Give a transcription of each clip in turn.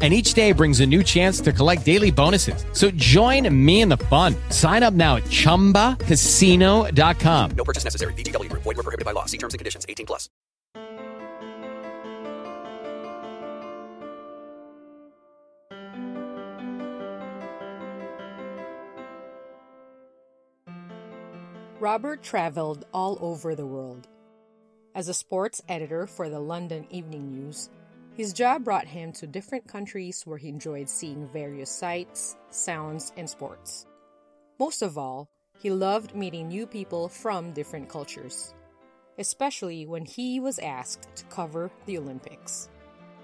And each day brings a new chance to collect daily bonuses. So join me in the fun. Sign up now at chumbacasino.com. No purchase necessary. VGW Group. Void were prohibited by law. See terms and conditions. 18 plus. Robert traveled all over the world. As a sports editor for the London Evening News, his job brought him to different countries where he enjoyed seeing various sights, sounds, and sports. Most of all, he loved meeting new people from different cultures, especially when he was asked to cover the Olympics.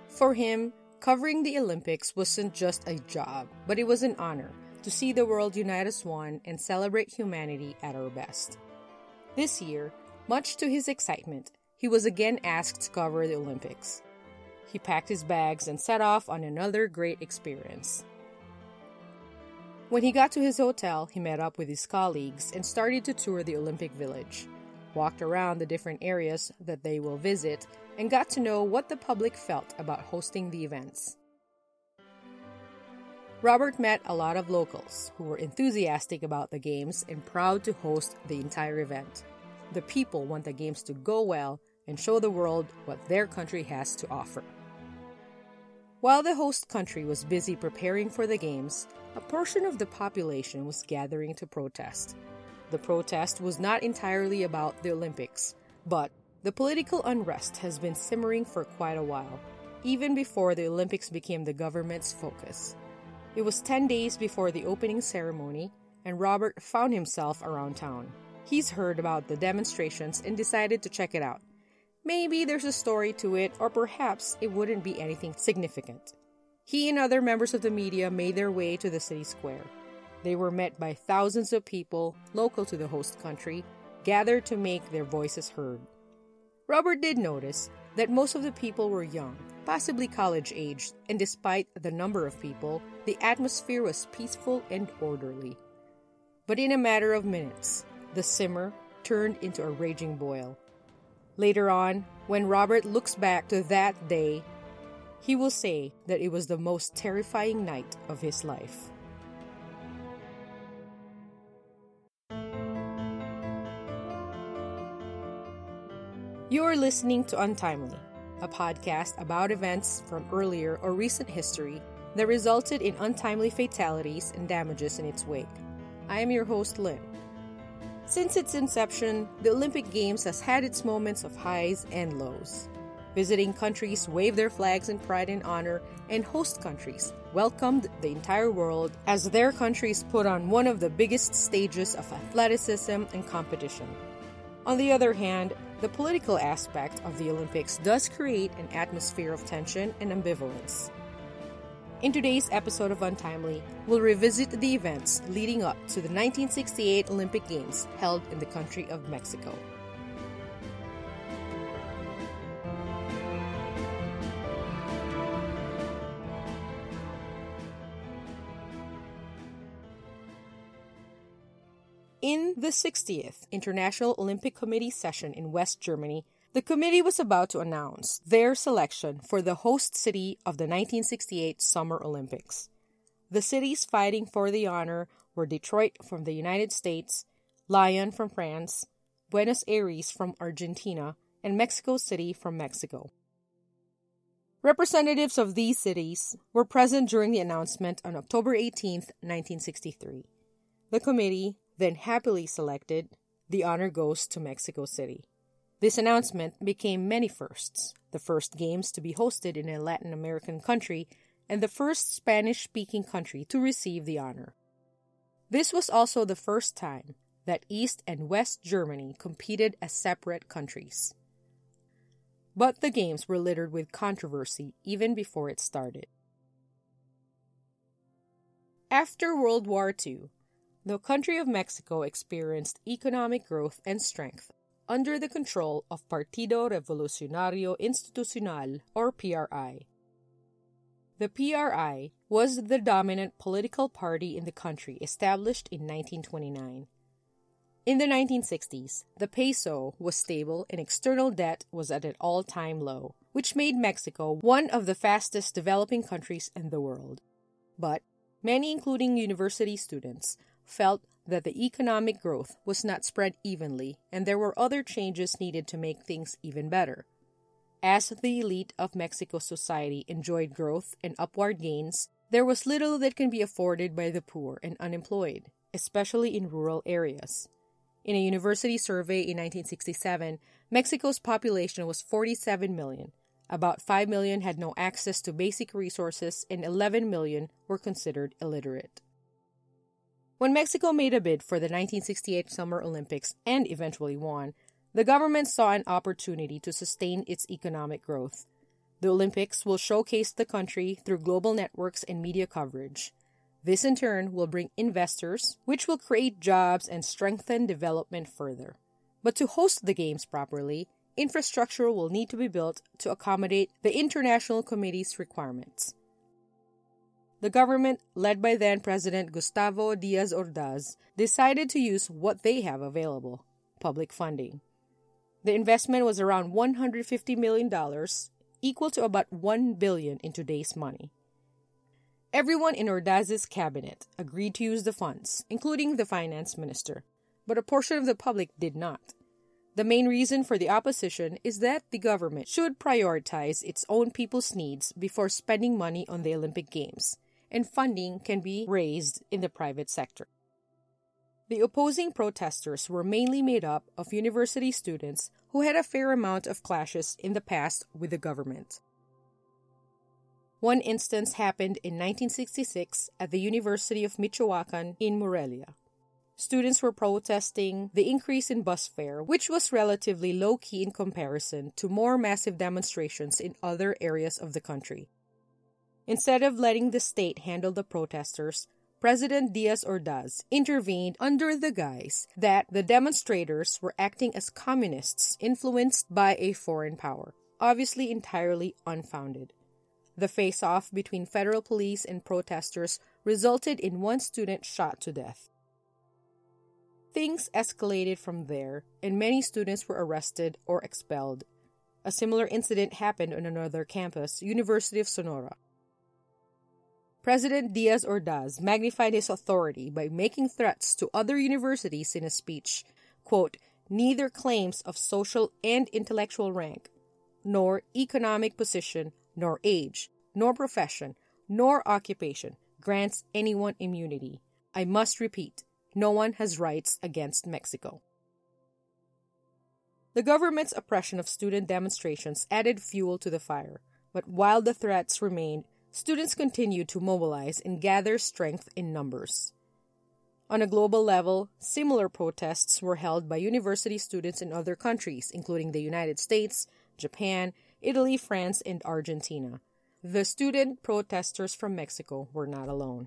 For him, covering the Olympics wasn't just a job, but it was an honor to see the world unite as one and celebrate humanity at our best. This year, much to his excitement, he was again asked to cover the Olympics. He packed his bags and set off on another great experience. When he got to his hotel, he met up with his colleagues and started to tour the Olympic Village, walked around the different areas that they will visit, and got to know what the public felt about hosting the events. Robert met a lot of locals who were enthusiastic about the games and proud to host the entire event. The people want the games to go well and show the world what their country has to offer. While the host country was busy preparing for the games, a portion of the population was gathering to protest. The protest was not entirely about the Olympics, but the political unrest has been simmering for quite a while, even before the Olympics became the government's focus. It was 10 days before the opening ceremony, and Robert found himself around town. He's heard about the demonstrations and decided to check it out. Maybe there's a story to it, or perhaps it wouldn't be anything significant. He and other members of the media made their way to the city square. They were met by thousands of people local to the host country, gathered to make their voices heard. Robert did notice that most of the people were young, possibly college aged, and despite the number of people, the atmosphere was peaceful and orderly. But in a matter of minutes, the simmer turned into a raging boil. Later on, when Robert looks back to that day, he will say that it was the most terrifying night of his life. You're listening to Untimely, a podcast about events from earlier or recent history that resulted in untimely fatalities and damages in its wake. I am your host, Lynn. Since its inception, the Olympic Games has had its moments of highs and lows. Visiting countries waved their flags in pride and honor, and host countries welcomed the entire world as their countries put on one of the biggest stages of athleticism and competition. On the other hand, the political aspect of the Olympics does create an atmosphere of tension and ambivalence. In today's episode of Untimely, we'll revisit the events leading up to the 1968 Olympic Games held in the country of Mexico. In the 60th International Olympic Committee session in West Germany, the committee was about to announce their selection for the host city of the 1968 Summer Olympics. The cities fighting for the honor were Detroit from the United States, Lyon from France, Buenos Aires from Argentina, and Mexico City from Mexico. Representatives of these cities were present during the announcement on October 18, 1963. The committee, then happily selected, the honor goes to Mexico City. This announcement became many firsts the first games to be hosted in a Latin American country and the first Spanish speaking country to receive the honor. This was also the first time that East and West Germany competed as separate countries. But the games were littered with controversy even before it started. After World War II, the country of Mexico experienced economic growth and strength. Under the control of Partido Revolucionario Institucional, or PRI. The PRI was the dominant political party in the country established in 1929. In the 1960s, the peso was stable and external debt was at an all time low, which made Mexico one of the fastest developing countries in the world. But many, including university students, felt that the economic growth was not spread evenly and there were other changes needed to make things even better. As the elite of Mexico society enjoyed growth and upward gains, there was little that can be afforded by the poor and unemployed, especially in rural areas. In a university survey in 1967, Mexico's population was 47 million. About 5 million had no access to basic resources, and 11 million were considered illiterate. When Mexico made a bid for the 1968 Summer Olympics and eventually won, the government saw an opportunity to sustain its economic growth. The Olympics will showcase the country through global networks and media coverage. This in turn will bring investors, which will create jobs and strengthen development further. But to host the Games properly, infrastructure will need to be built to accommodate the International Committee's requirements. The government, led by then President Gustavo Diaz Ordaz, decided to use what they have available public funding. The investment was around $150 million, equal to about 1 billion in today's money. Everyone in Ordaz's cabinet agreed to use the funds, including the finance minister, but a portion of the public did not. The main reason for the opposition is that the government should prioritize its own people's needs before spending money on the Olympic Games, and funding can be raised in the private sector. The opposing protesters were mainly made up of university students who had a fair amount of clashes in the past with the government. One instance happened in 1966 at the University of Michoacan in Morelia. Students were protesting the increase in bus fare, which was relatively low key in comparison to more massive demonstrations in other areas of the country. Instead of letting the state handle the protesters, President Diaz Ordaz intervened under the guise that the demonstrators were acting as communists influenced by a foreign power, obviously entirely unfounded. The face off between federal police and protesters resulted in one student shot to death. Things escalated from there, and many students were arrested or expelled. A similar incident happened on another campus, University of Sonora. President Diaz Ordaz magnified his authority by making threats to other universities in a speech, quote, neither claims of social and intellectual rank, nor economic position nor age, nor profession, nor occupation grants anyone immunity. I must repeat, no one has rights against Mexico. The government's oppression of student demonstrations added fuel to the fire, but while the threats remained, students continued to mobilize and gather strength in numbers. On a global level, similar protests were held by university students in other countries, including the United States, Japan, Italy, France, and Argentina. The student protesters from Mexico were not alone.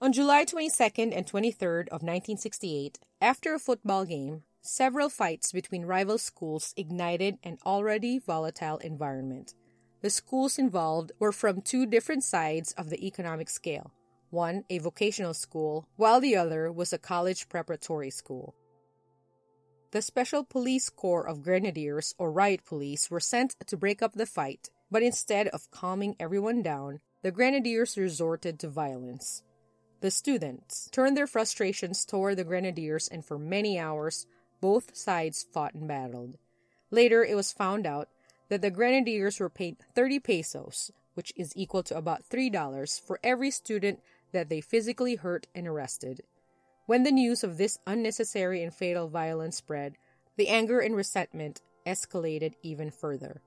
On July 22nd and 23rd of 1968, after a football game, several fights between rival schools ignited an already volatile environment. The schools involved were from two different sides of the economic scale one a vocational school, while the other was a college preparatory school. The Special Police Corps of Grenadiers, or riot police, were sent to break up the fight, but instead of calming everyone down, the Grenadiers resorted to violence. The students turned their frustrations toward the Grenadiers, and for many hours, both sides fought and battled. Later, it was found out that the Grenadiers were paid 30 pesos, which is equal to about $3, for every student that they physically hurt and arrested. When the news of this unnecessary and fatal violence spread, the anger and resentment escalated even further.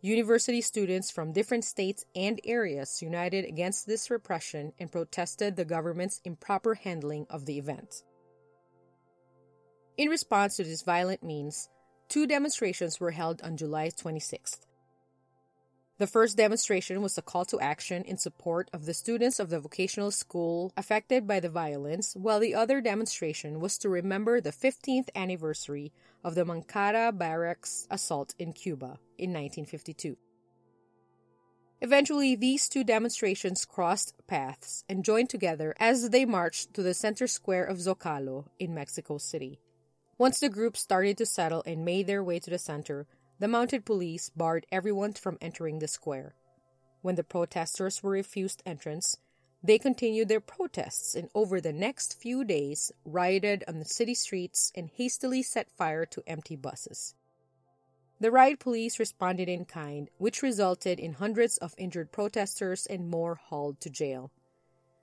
University students from different states and areas united against this repression and protested the government's improper handling of the event. In response to this violent means, two demonstrations were held on July 26th. The first demonstration was a call to action in support of the students of the vocational school affected by the violence, while the other demonstration was to remember the 15th anniversary of the Moncada barracks assault in Cuba in 1952. Eventually, these two demonstrations crossed paths and joined together as they marched to the center square of Zocalo in Mexico City. Once the group started to settle and made their way to the center, the mounted police barred everyone from entering the square. When the protesters were refused entrance, they continued their protests and over the next few days rioted on the city streets and hastily set fire to empty buses. The riot police responded in kind, which resulted in hundreds of injured protesters and more hauled to jail.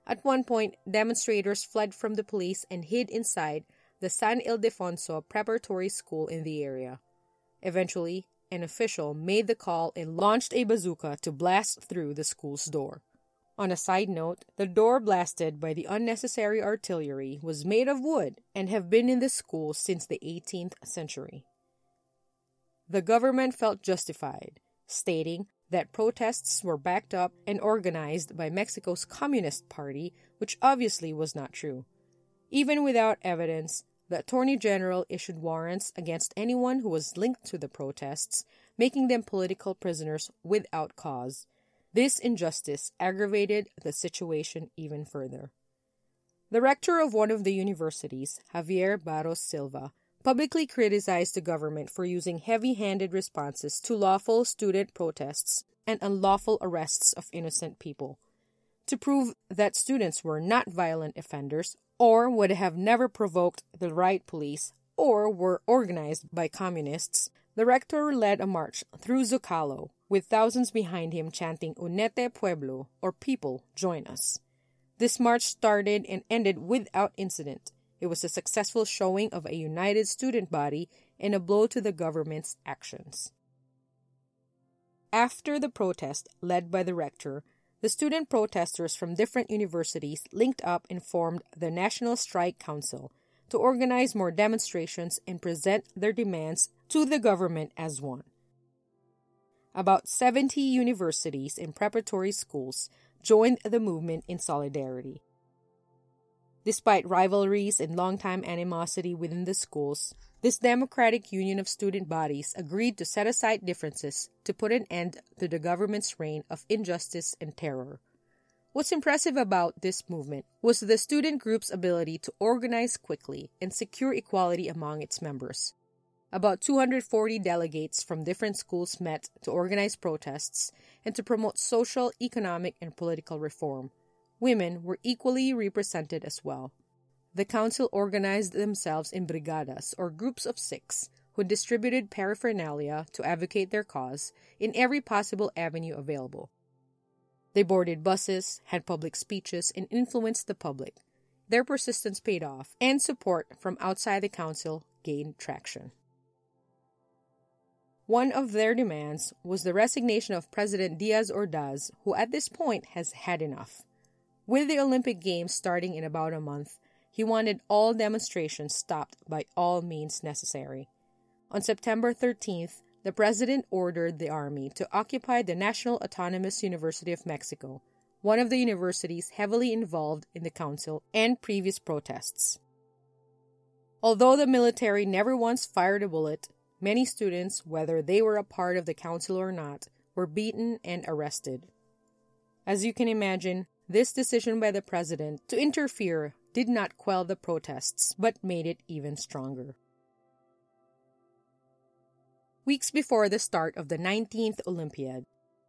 At one point, demonstrators fled from the police and hid inside the San Ildefonso preparatory school in the area. Eventually, an official made the call and launched a bazooka to blast through the school's door. On a side note, the door blasted by the unnecessary artillery was made of wood and have been in the school since the 18th century. The government felt justified, stating that protests were backed up and organized by Mexico's Communist Party, which obviously was not true. Even without evidence, the Attorney General issued warrants against anyone who was linked to the protests, making them political prisoners without cause. This injustice aggravated the situation even further. The rector of one of the universities, Javier Barros Sierra, publicly criticized the government for using heavy handed responses to lawful student protests and unlawful arrests of innocent people. To prove that students were not violent offenders, or would have never provoked the riot police or were organized by communists, the rector led a march through Zocalo with thousands behind him chanting Unete Pueblo or People, join us. This march started and ended without incident. It was a successful showing of a united student body and a blow to the government's actions. After the protest led by the rector, the student protesters from different universities linked up and formed the National Strike Council to organize more demonstrations and present their demands to the government as one. About 70 universities and preparatory schools joined the movement in solidarity. Despite rivalries and long-time animosity within the schools, this democratic union of student bodies agreed to set aside differences to put an end to the government's reign of injustice and terror. What's impressive about this movement was the student group's ability to organize quickly and secure equality among its members. About 240 delegates from different schools met to organize protests and to promote social, economic, and political reform. Women were equally represented as well. The council organized themselves in brigadas, or groups of six, who distributed paraphernalia to advocate their cause in every possible avenue available. They boarded buses, had public speeches, and influenced the public. Their persistence paid off, and support from outside the council gained traction. One of their demands was the resignation of President Diaz Ordaz, who at this point has had enough. With the Olympic Games starting in about a month, he wanted all demonstrations stopped by all means necessary. On September 13th, the president ordered the army to occupy the National Autonomous University of Mexico, one of the universities heavily involved in the council and previous protests. Although the military never once fired a bullet, many students, whether they were a part of the council or not, were beaten and arrested. As you can imagine, this decision by the president to interfere did not quell the protests, but made it even stronger. Weeks before the start of the 19th Olympiad,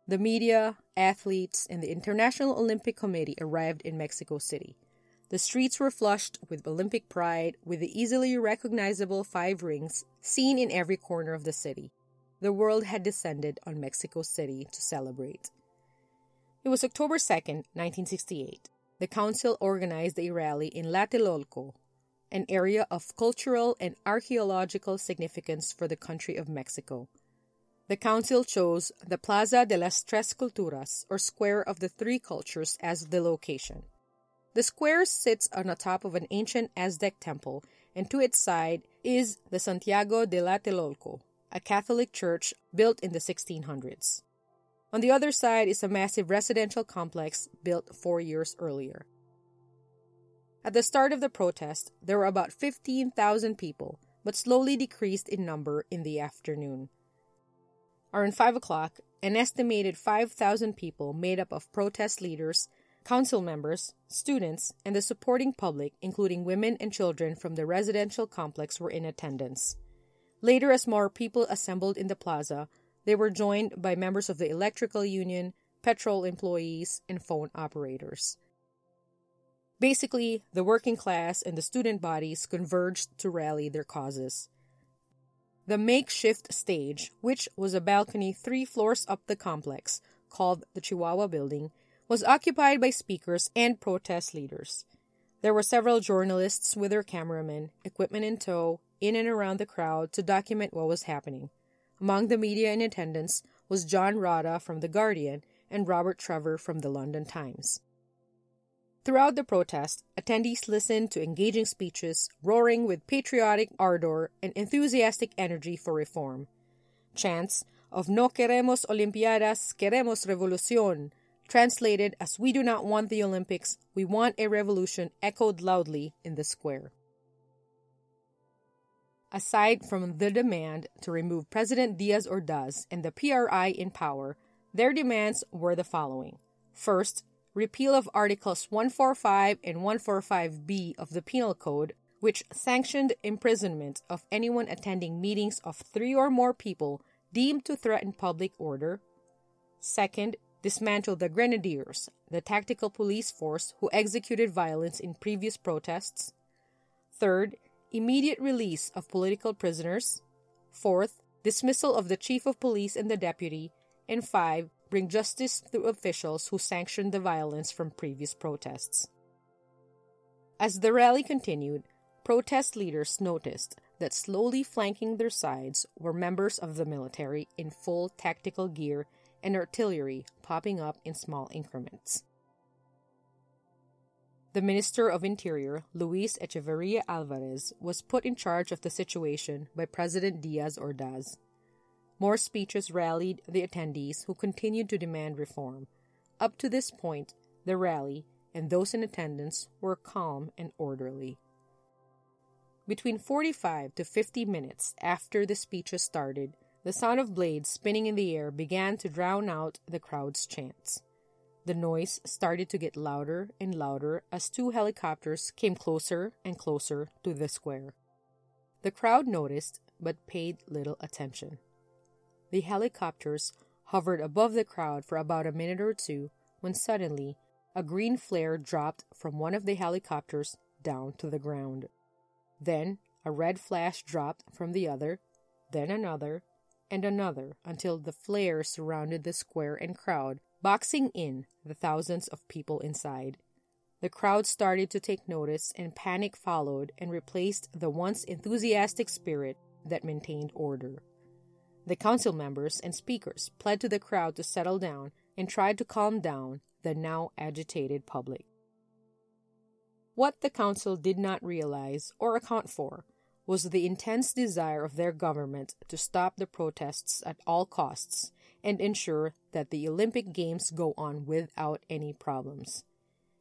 the media, athletes, and the International Olympic Committee arrived in Mexico City. The streets were flushed with Olympic pride, with the easily recognizable five rings seen in every corner of the city. The world had descended on Mexico City to celebrate. It was October 2nd, 1968 the council organized a rally in Tlatelolco, an area of cultural and archaeological significance for the country of Mexico. The council chose the Plaza de las Tres Culturas, or Square of the Three Cultures, as the location. The square sits on the top of an ancient Aztec temple, and to its side is the Santiago de Tlatelolco, a Catholic church built in the 1600s. On the other side is a massive residential complex built four years earlier. At the start of the protest, there were about 15,000 people, but slowly decreased in number in the afternoon. Around 5 o'clock, an estimated 5,000 people made up of protest leaders, council members, students, and the supporting public, including women and children from the residential complex, were in attendance. Later, as more people assembled in the plaza, they were joined by members of the electrical union, petrol employees, and phone operators. Basically, the working class and the student bodies converged to rally their causes. The makeshift stage, which was a balcony three floors up the complex, called the Chihuahua Building, was occupied by speakers and protest leaders. There were several journalists with their cameramen, equipment in tow, in and around the crowd to document what was happening. Among the media in attendance was John Rodda from The Guardian and Robert Trevor from the London Times. Throughout the protest, attendees listened to engaging speeches, roaring with patriotic ardor and enthusiastic energy for reform. Chants of No queremos Olimpiadas, queremos revolución, translated as We do not want the Olympics, we want a revolution, echoed loudly in the square. Aside from the demand to remove President Diaz Ordaz and the PRI in power, their demands were the following. First, repeal of Articles 145 and 145b of the Penal Code, which sanctioned imprisonment of anyone attending meetings of three or more people deemed to threaten public order. Second, dismantle the Grenadiers, the tactical police force who executed violence in previous protests. Third, immediate release of political prisoners. Fourth, dismissal of the chief of police and the deputy. And five, bring justice to officials who sanctioned the violence from previous protests. As the rally continued, protest leaders noticed that slowly flanking their sides were members of the military in full tactical gear and artillery popping up in small increments. The Minister of Interior, Luis Echeverria Alvarez, was put in charge of the situation by President Diaz Ordaz. More speeches rallied the attendees who continued to demand reform. Up to this point, the rally and those in attendance were calm and orderly. Between 45 to 50 minutes after the speeches started, the sound of blades spinning in the air began to drown out the crowd's chants. The noise started to get louder and louder as two helicopters came closer and closer to the square. The crowd noticed but paid little attention. The helicopters hovered above the crowd for about a minute or two when suddenly a green flare dropped from one of the helicopters down to the ground. Then a red flash dropped from the other, then another, and another until the flare surrounded the square and crowd boxing in the thousands of people inside. The crowd started to take notice, and panic followed and replaced the once enthusiastic spirit that maintained order. The council members and speakers pled to the crowd to settle down and tried to calm down the now agitated public. What the council did not realize or account for was the intense desire of their government to stop the protests at all costs and ensure that the Olympic Games go on without any problems.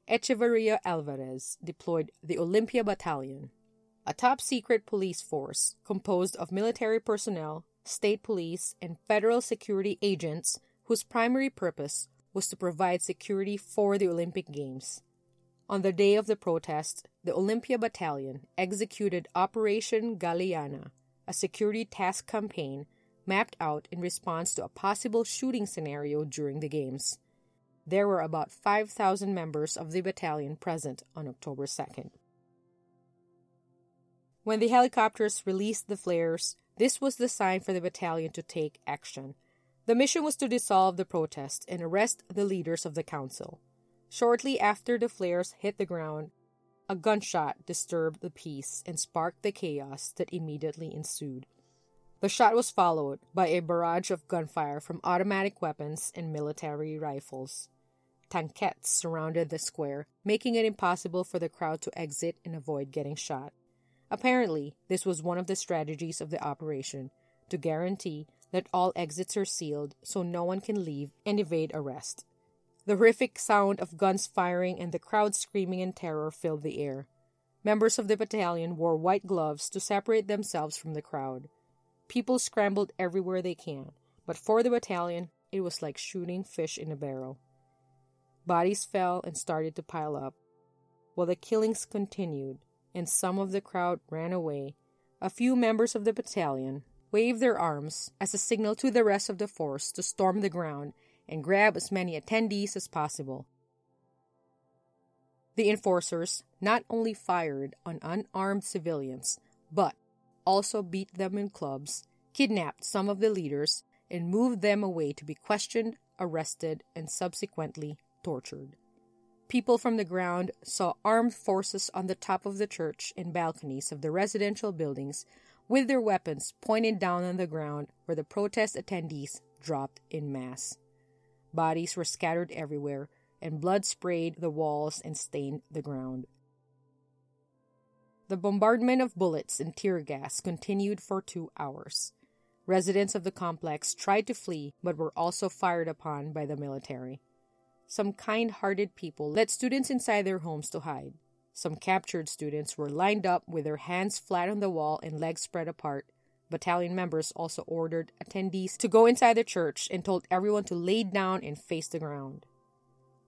Echeverria Alvarez deployed the Olympia Battalion, a top secret police force composed of military personnel, state police, and federal security agents whose primary purpose was to provide security for the Olympic Games. On the day of the protest, the Olympia Battalion executed Operation Galeana, a security task campaign mapped out in response to a possible shooting scenario during the Games. There were about 5,000 members of the battalion present on October 2nd. When the helicopters released the flares, this was the sign for the battalion to take action. The mission was to dissolve the protest and arrest the leaders of the council. Shortly after the flares hit the ground, a gunshot disturbed the peace and sparked the chaos that immediately ensued. The shot was followed by a barrage of gunfire from automatic weapons and military rifles. Tanquettes surrounded the square, making it impossible for the crowd to exit and avoid getting shot. Apparently, this was one of the strategies of the operation to guarantee that all exits are sealed so no one can leave and evade arrest. The horrific sound of guns firing and the crowd screaming in terror filled the air. Members of the battalion wore white gloves to separate themselves from the crowd. People scrambled everywhere they can, but for the battalion, it was like shooting fish in a barrel. Bodies fell and started to pile up. While the killings continued and some of the crowd ran away, a few members of the battalion waved their arms as a signal to the rest of the force to storm the ground and grab as many attendees as possible. The enforcers not only fired on unarmed civilians, but also beat them in clubs, kidnapped some of the leaders, and moved them away to be questioned, arrested, and subsequently tortured. People from the ground saw armed forces on the top of the church and balconies of the residential buildings with their weapons pointed down on the ground where the protest attendees dropped in mass. Bodies were scattered everywhere, and blood sprayed the walls and stained the ground. The bombardment of bullets and tear gas continued for two hours. Residents of the complex tried to flee but were also fired upon by the military. Some kind hearted people led students inside their homes to hide. Some captured students were lined up with their hands flat on the wall and legs spread apart. Battalion members also ordered attendees to go inside the church and told everyone to lay down and face the ground.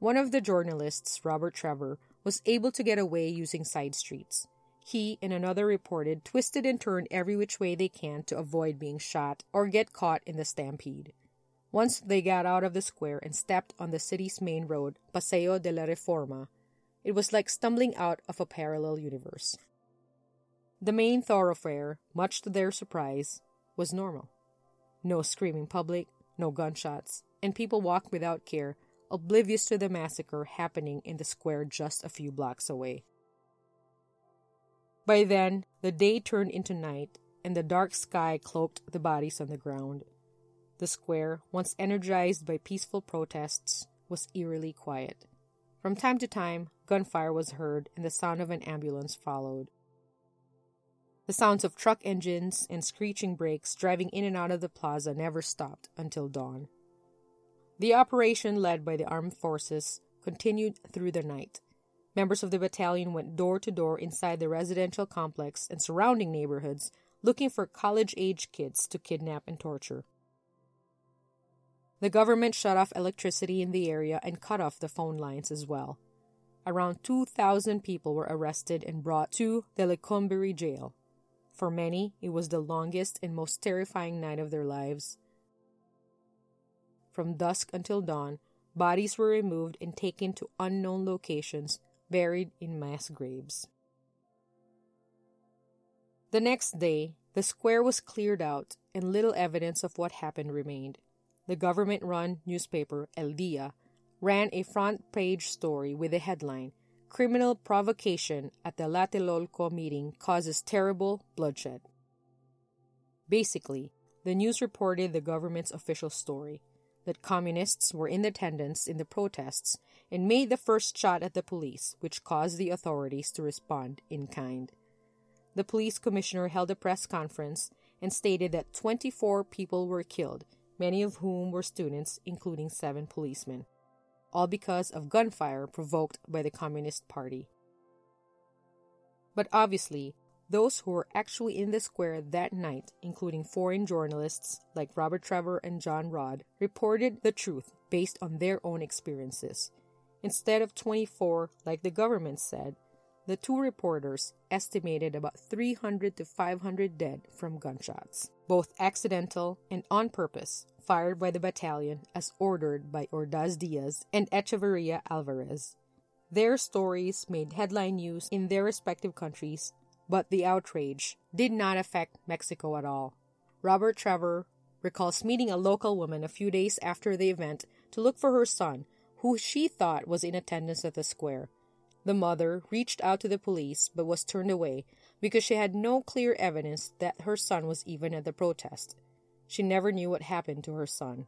One of the journalists, Robert Trevor, was able to get away using side streets. He and another reported twisted and turned every which way they can to avoid being shot or get caught in the stampede. Once they got out of the square and stepped on the city's main road, Paseo de la Reforma, it was like stumbling out of a parallel universe. The main thoroughfare, much to their surprise, was normal. No screaming public, no gunshots, and people walked without care oblivious to the massacre happening in the square just a few blocks away. By then, the day turned into night, and the dark sky cloaked the bodies on the ground. The square, once energized by peaceful protests, was eerily quiet. From time to time, gunfire was heard, and the sound of an ambulance followed. The sounds of truck engines and screeching brakes driving in and out of the plaza never stopped until dawn. The operation led by the armed forces continued through the night. Members of the battalion went door to door inside the residential complex and surrounding neighborhoods looking for college age kids to kidnap and torture. The government shut off electricity in the area and cut off the phone lines as well. Around 2,000 people were arrested and brought to the Lecumberri jail. For many, it was the longest and most terrifying night of their lives. From dusk until dawn, bodies were removed and taken to unknown locations, buried in mass graves. The next day, the square was cleared out and little evidence of what happened remained. The government run newspaper, El Dia, ran a front page story with the headline Criminal Provocation at the Tlatelolco meeting causes terrible bloodshed. Basically, the news reported the government's official story that communists were in attendance in the protests and made the first shot at the police, which caused the authorities to respond in kind. The police commissioner held a press conference and stated that 24 people were killed, many of whom were students, including seven policemen, all because of gunfire provoked by the Communist Party. But obviously, those who were actually in the square that night, including foreign journalists like Robert Trevor and John Rodd, reported the truth based on their own experiences. Instead of 24, like the government said, the two reporters estimated about 300 to 500 dead from gunshots, both accidental and on purpose, fired by the battalion as ordered by Ordaz Diaz and Echeverria Alvarez. Their stories made headline news in their respective countries but the outrage did not affect Mexico at all. Robert Trevor recalls meeting a local woman a few days after the event to look for her son, who she thought was in attendance at the square. The mother reached out to the police but was turned away because she had no clear evidence that her son was even at the protest. She never knew what happened to her son.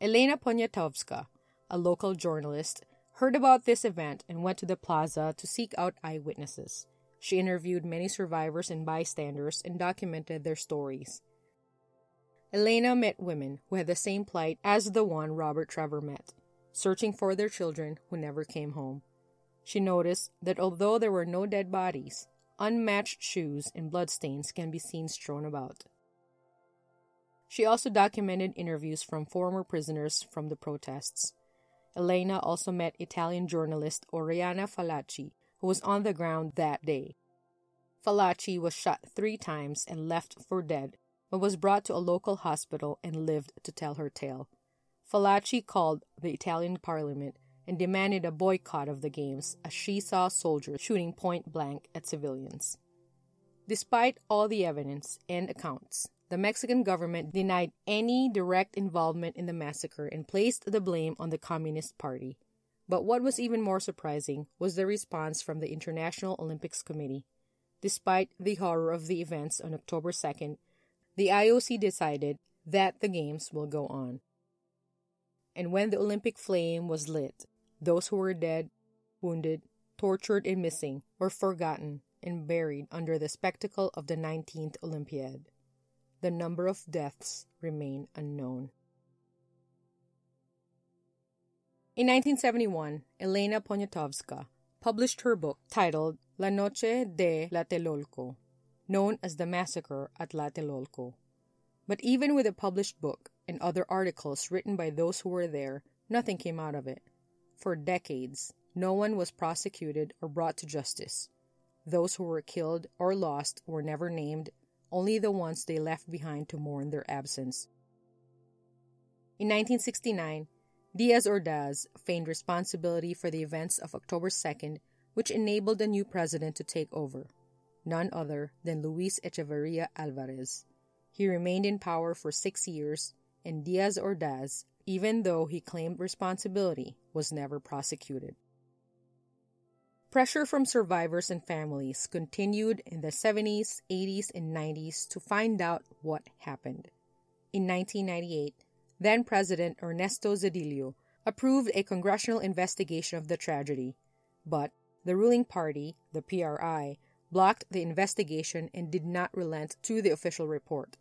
Elena Poniatowska, a local journalist, heard about this event and went to the plaza to seek out eyewitnesses. She interviewed many survivors and bystanders and documented their stories. Elena met women who had the same plight as the one Robert Trevor met, searching for their children who never came home. She noticed that although there were no dead bodies, unmatched shoes and bloodstains can be seen strewn about. She also documented interviews from former prisoners from the protests. Elena also met Italian journalist Oriana Fallaci, who was on the ground that day. Fallaci was shot three times and left for dead, but was brought to a local hospital and lived to tell her tale. Fallaci called the Italian parliament and demanded a boycott of the games as she saw soldiers shooting point blank at civilians. Despite all the evidence and accounts, the Mexican government denied any direct involvement in the massacre and placed the blame on the Communist Party. But what was even more surprising was the response from the International Olympics Committee. Despite the horror of the events on October 2nd, the IOC decided that the Games will go on. And when the Olympic flame was lit, those who were dead, wounded, tortured, and missing were forgotten and buried under the spectacle of the 19th Olympiad. The number of deaths remain unknown. In 1971, Elena Poniatowska published her book titled La Noche de Tlatelolco, known as the Massacre at Tlatelolco. But even with a published book and other articles written by those who were there, nothing came out of it. For decades, no one was prosecuted or brought to justice. Those who were killed or lost were never named, only the ones they left behind to mourn their absence. In 1969, Diaz Ordaz feigned responsibility for the events of October 2nd, which enabled the new president to take over, none other than Luis Echeverria Alvarez. He remained in power for six years, and Diaz Ordaz even though he claimed responsibility, was never prosecuted. Pressure from survivors and families continued in the 70s, 80s, and 90s to find out what happened. In 1998, then President Ernesto Zedillo approved a congressional investigation of the tragedy, but the ruling party, the PRI, blocked the investigation and did not relent to the official report.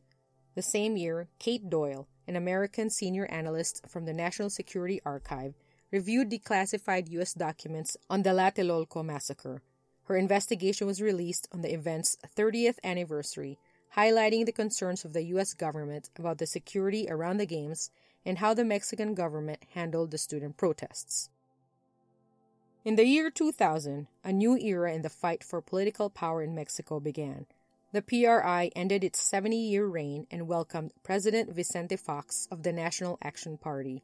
The same year, Kate Doyle, an American senior analyst from the National Security Archive, reviewed declassified U.S. documents on the Tlatelolco massacre. Her investigation was released on the event's 30th anniversary, highlighting the concerns of the U.S. government about the security around the Games and how the Mexican government handled the student protests. In the year 2000, a new era in the fight for political power in Mexico began. The PRI ended its 70 year reign and welcomed President Vicente Fox of the National Action Party.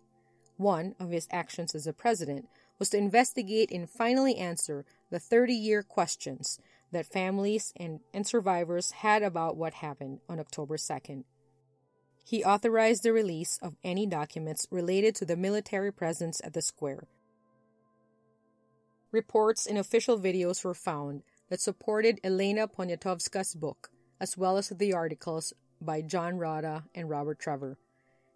One of his actions as a president was to investigate and finally answer the 30 year questions that families and, and survivors had about what happened on October 2nd. He authorized the release of any documents related to the military presence at the square. Reports and official videos were found that supported Elena Poniatowska's book, as well as the articles by John Rodda and Robert Trevor.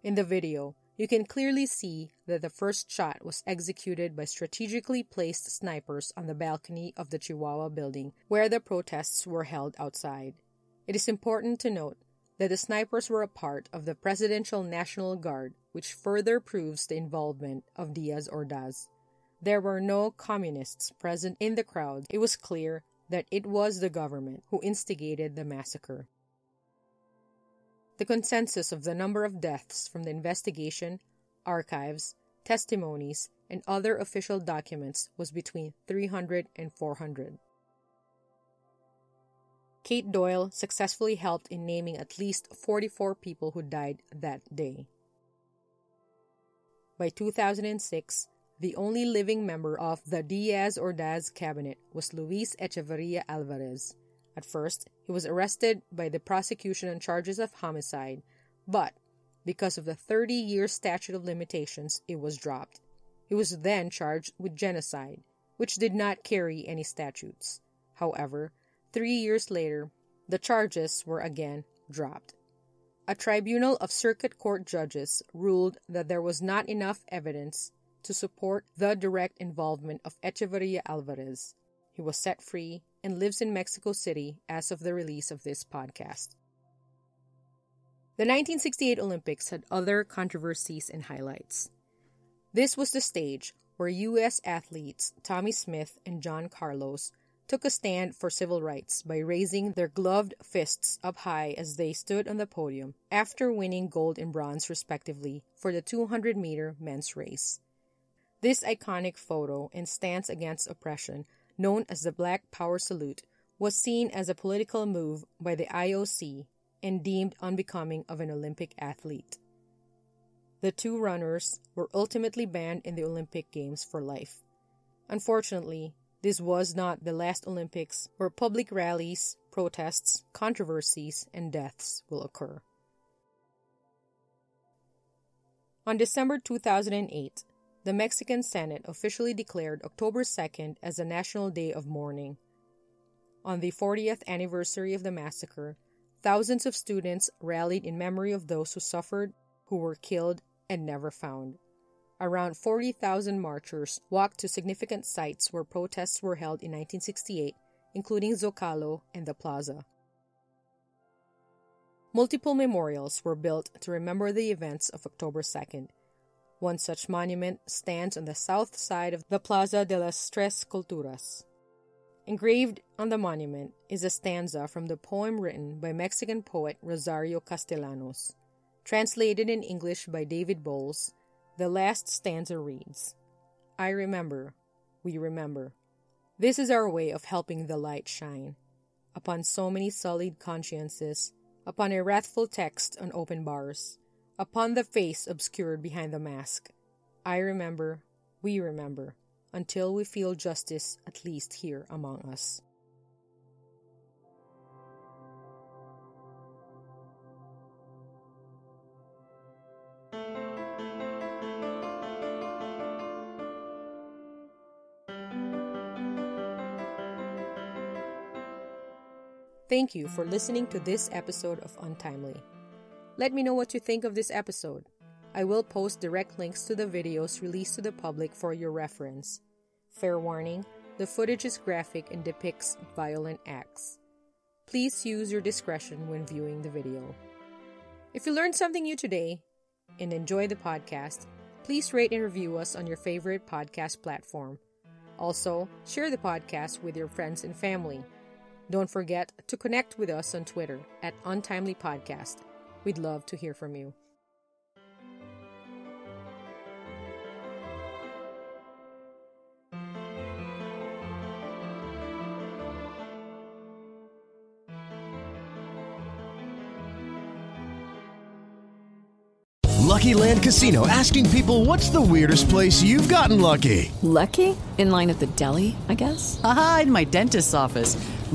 In the video, you can clearly see that the first shot was executed by strategically placed snipers on the balcony of the Chihuahua building where the protests were held outside. It is important to note that the snipers were a part of the Presidential National Guard, which further proves the involvement of Diaz Ordaz. There were no communists present in the crowd. It was clear that it was the government who instigated the massacre. The consensus of the number of deaths from the investigation, archives, testimonies, and other official documents was between 300 and 400. Kate Doyle successfully helped in naming at least 44 people who died that day. By 2006, the only living member of the Diaz Ordaz cabinet was Luis Echeverria Alvarez. At first, he was arrested by the prosecution on charges of homicide, but because of the 30 year statute of limitations, it was dropped. He was then charged with genocide, which did not carry any statutes. However, three years later, the charges were again dropped. A tribunal of circuit court judges ruled that there was not enough evidence to support the direct involvement of Echeverria Alvarez. He was set free and lives in Mexico City as of the release of this podcast. The 1968 Olympics had other controversies and highlights. This was the stage where U.S. athletes Tommie Smith and John Carlos took a stand for civil rights by raising their gloved fists up high as they stood on the podium after winning gold and bronze respectively for the 200 meter men's race. This iconic photo and stance against oppression, known as the Black Power Salute, was seen as a political move by the IOC and deemed unbecoming of an Olympic athlete. The two runners were ultimately banned in the Olympic Games for life. Unfortunately, this was not the last Olympics where public rallies, protests, controversies, and deaths will occur. On December 2008, the Mexican Senate officially declared October 2nd as a national day of mourning. On the 40th anniversary of the massacre, thousands of students rallied in memory of those who suffered, who were killed, and never found. Around 40,000 marchers walked to significant sites where protests were held in 1968, including Zocalo and the Plaza. Multiple memorials were built to remember the events of October 2nd. One such monument stands on the south side of the Plaza de las Tres Culturas. Engraved on the monument is a stanza from the poem written by Mexican poet Rosario Castellanos. Translated in English by David Bowles, the last stanza reads I remember, we remember. This is our way of helping the light shine upon so many sullied consciences, upon a wrathful text on open bars, upon the face obscured behind the mask. I remember, we remember, until we feel justice at least here among us. Thank you for listening to this episode of Untimely. Let me know what you think of this episode. I will post direct links to the videos released to the public for your reference. Fair warning the footage is graphic and depicts violent acts. Please use your discretion when viewing the video. If you learned something new today and enjoy the podcast, please rate and review us on your favorite podcast platform. Also, share the podcast with your friends and family. Don't forget to connect with us on Twitter at Untimely Podcast. We'd love to hear from you. Lucky Land Casino asking people what's the weirdest place you've gotten lucky? Lucky? In line at the deli, I guess? Aha, in my dentist's office.